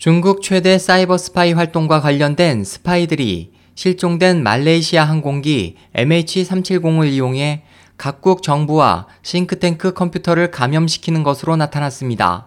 중국 최대 사이버 스파이 활동과 관련된 스파이들이 실종된 말레이시아 항공기 MH370을 이용해 각국 정부와 싱크탱크 컴퓨터를 감염시키는 것으로 나타났습니다.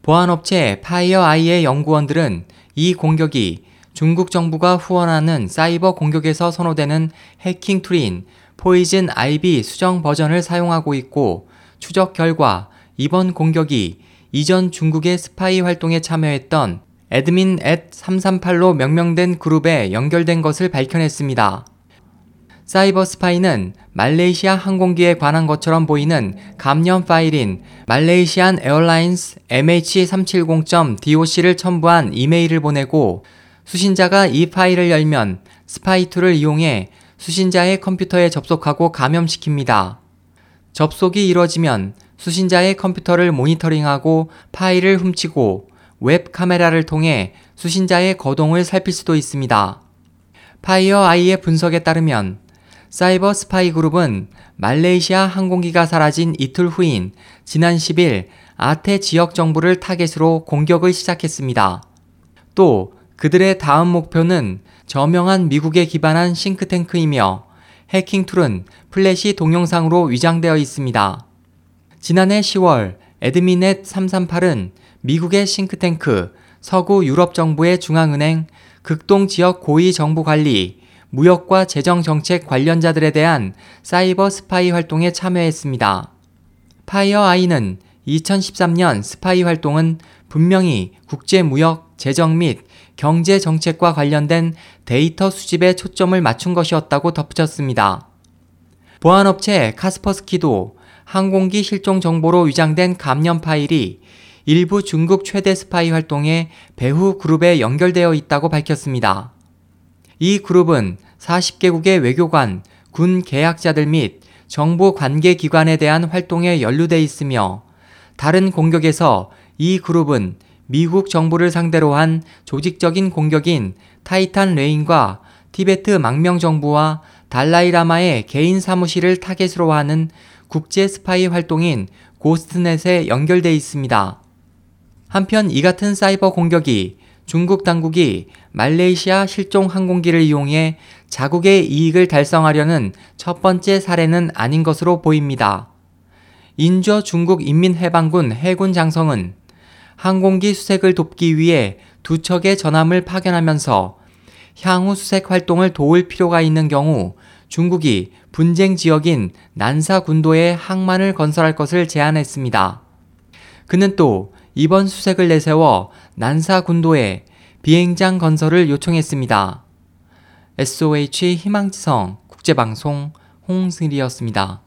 보안업체 파이어 아이의 연구원들은 이 공격이 중국 정부가 후원하는 사이버 공격에서 선호되는 해킹 툴인 Poison Ivy 수정 버전을 사용하고 있고 추적 결과 이번 공격이 이전 중국의 스파이 활동에 참여했던 Admin at 338로 명명된 그룹에 연결된 것을 밝혀냈습니다. 사이버 스파이는 말레이시아 항공기에 관한 것처럼 보이는 감염 파일인 Malaysian Airlines MH370.doc를 첨부한 이메일을 보내고 수신자가 이 파일을 열면 스파이 툴을 이용해 수신자의 컴퓨터에 접속하고 감염시킵니다. 접속이 이뤄지면 수신자의 컴퓨터를 모니터링하고 파일을 훔치고 웹 카메라를 통해 수신자의 거동을 살필 수도 있습니다. 파이어 아이의 분석에 따르면 사이버 스파이 그룹은 말레이시아 항공기가 사라진 이틀 후인 지난 10일 아태 지역 정부를 타겟으로 공격을 시작했습니다. 또 그들의 다음 목표는 저명한 미국에 기반한 싱크탱크이며 해킹 툴은 플래시 동영상으로 위장되어 있습니다. 지난해 10월 Admin at 338은 미국의 싱크탱크, 서구 유럽 정부의 중앙은행, 극동 지역 고위 정부 관리, 무역과 재정 정책 관련자들에 대한 사이버 스파이 활동에 참여했습니다. 파이어 아이는 2013년 스파이 활동은 분명히 국제 무역, 재정 및 경제 정책과 관련된 데이터 수집에 초점을 맞춘 것이었다고 덧붙였습니다. 보안업체 카스퍼스키도 항공기 실종 정보로 위장된 감염 파일이 일부 중국 최대 스파이 활동에 배후 그룹에 연결되어 있다고 밝혔습니다. 이 그룹은 40개국의 외교관, 군 계약자들 및 정부 관계 기관에 대한 활동에 연루돼 있으며 다른 공격에서 이 그룹은 미국 정부를 상대로 한 조직적인 공격인 타이탄 레인과 티베트 망명 정부와 달라이라마의 개인 사무실을 타겟으로 하는 국제 스파이 활동인 고스트넷에 연결돼 있습니다. 한편 이 같은 사이버 공격이 중국 당국이 말레이시아 실종 항공기를 이용해 자국의 이익을 달성하려는 첫 번째 사례는 아닌 것으로 보입니다. 인조 중국 인민해방군 해군 장성은 항공기 수색을 돕기 위해 두 척의 전함을 파견하면서 향후 수색 활동을 도울 필요가 있는 경우 중국이 분쟁 지역인 난사 군도에 항만을 건설할 것을 제안했습니다. 그는 또 이번 수색을 내세워 난사 군도에 비행장 건설을 요청했습니다. SOH 희망지성 국제방송 홍승일이었습니다.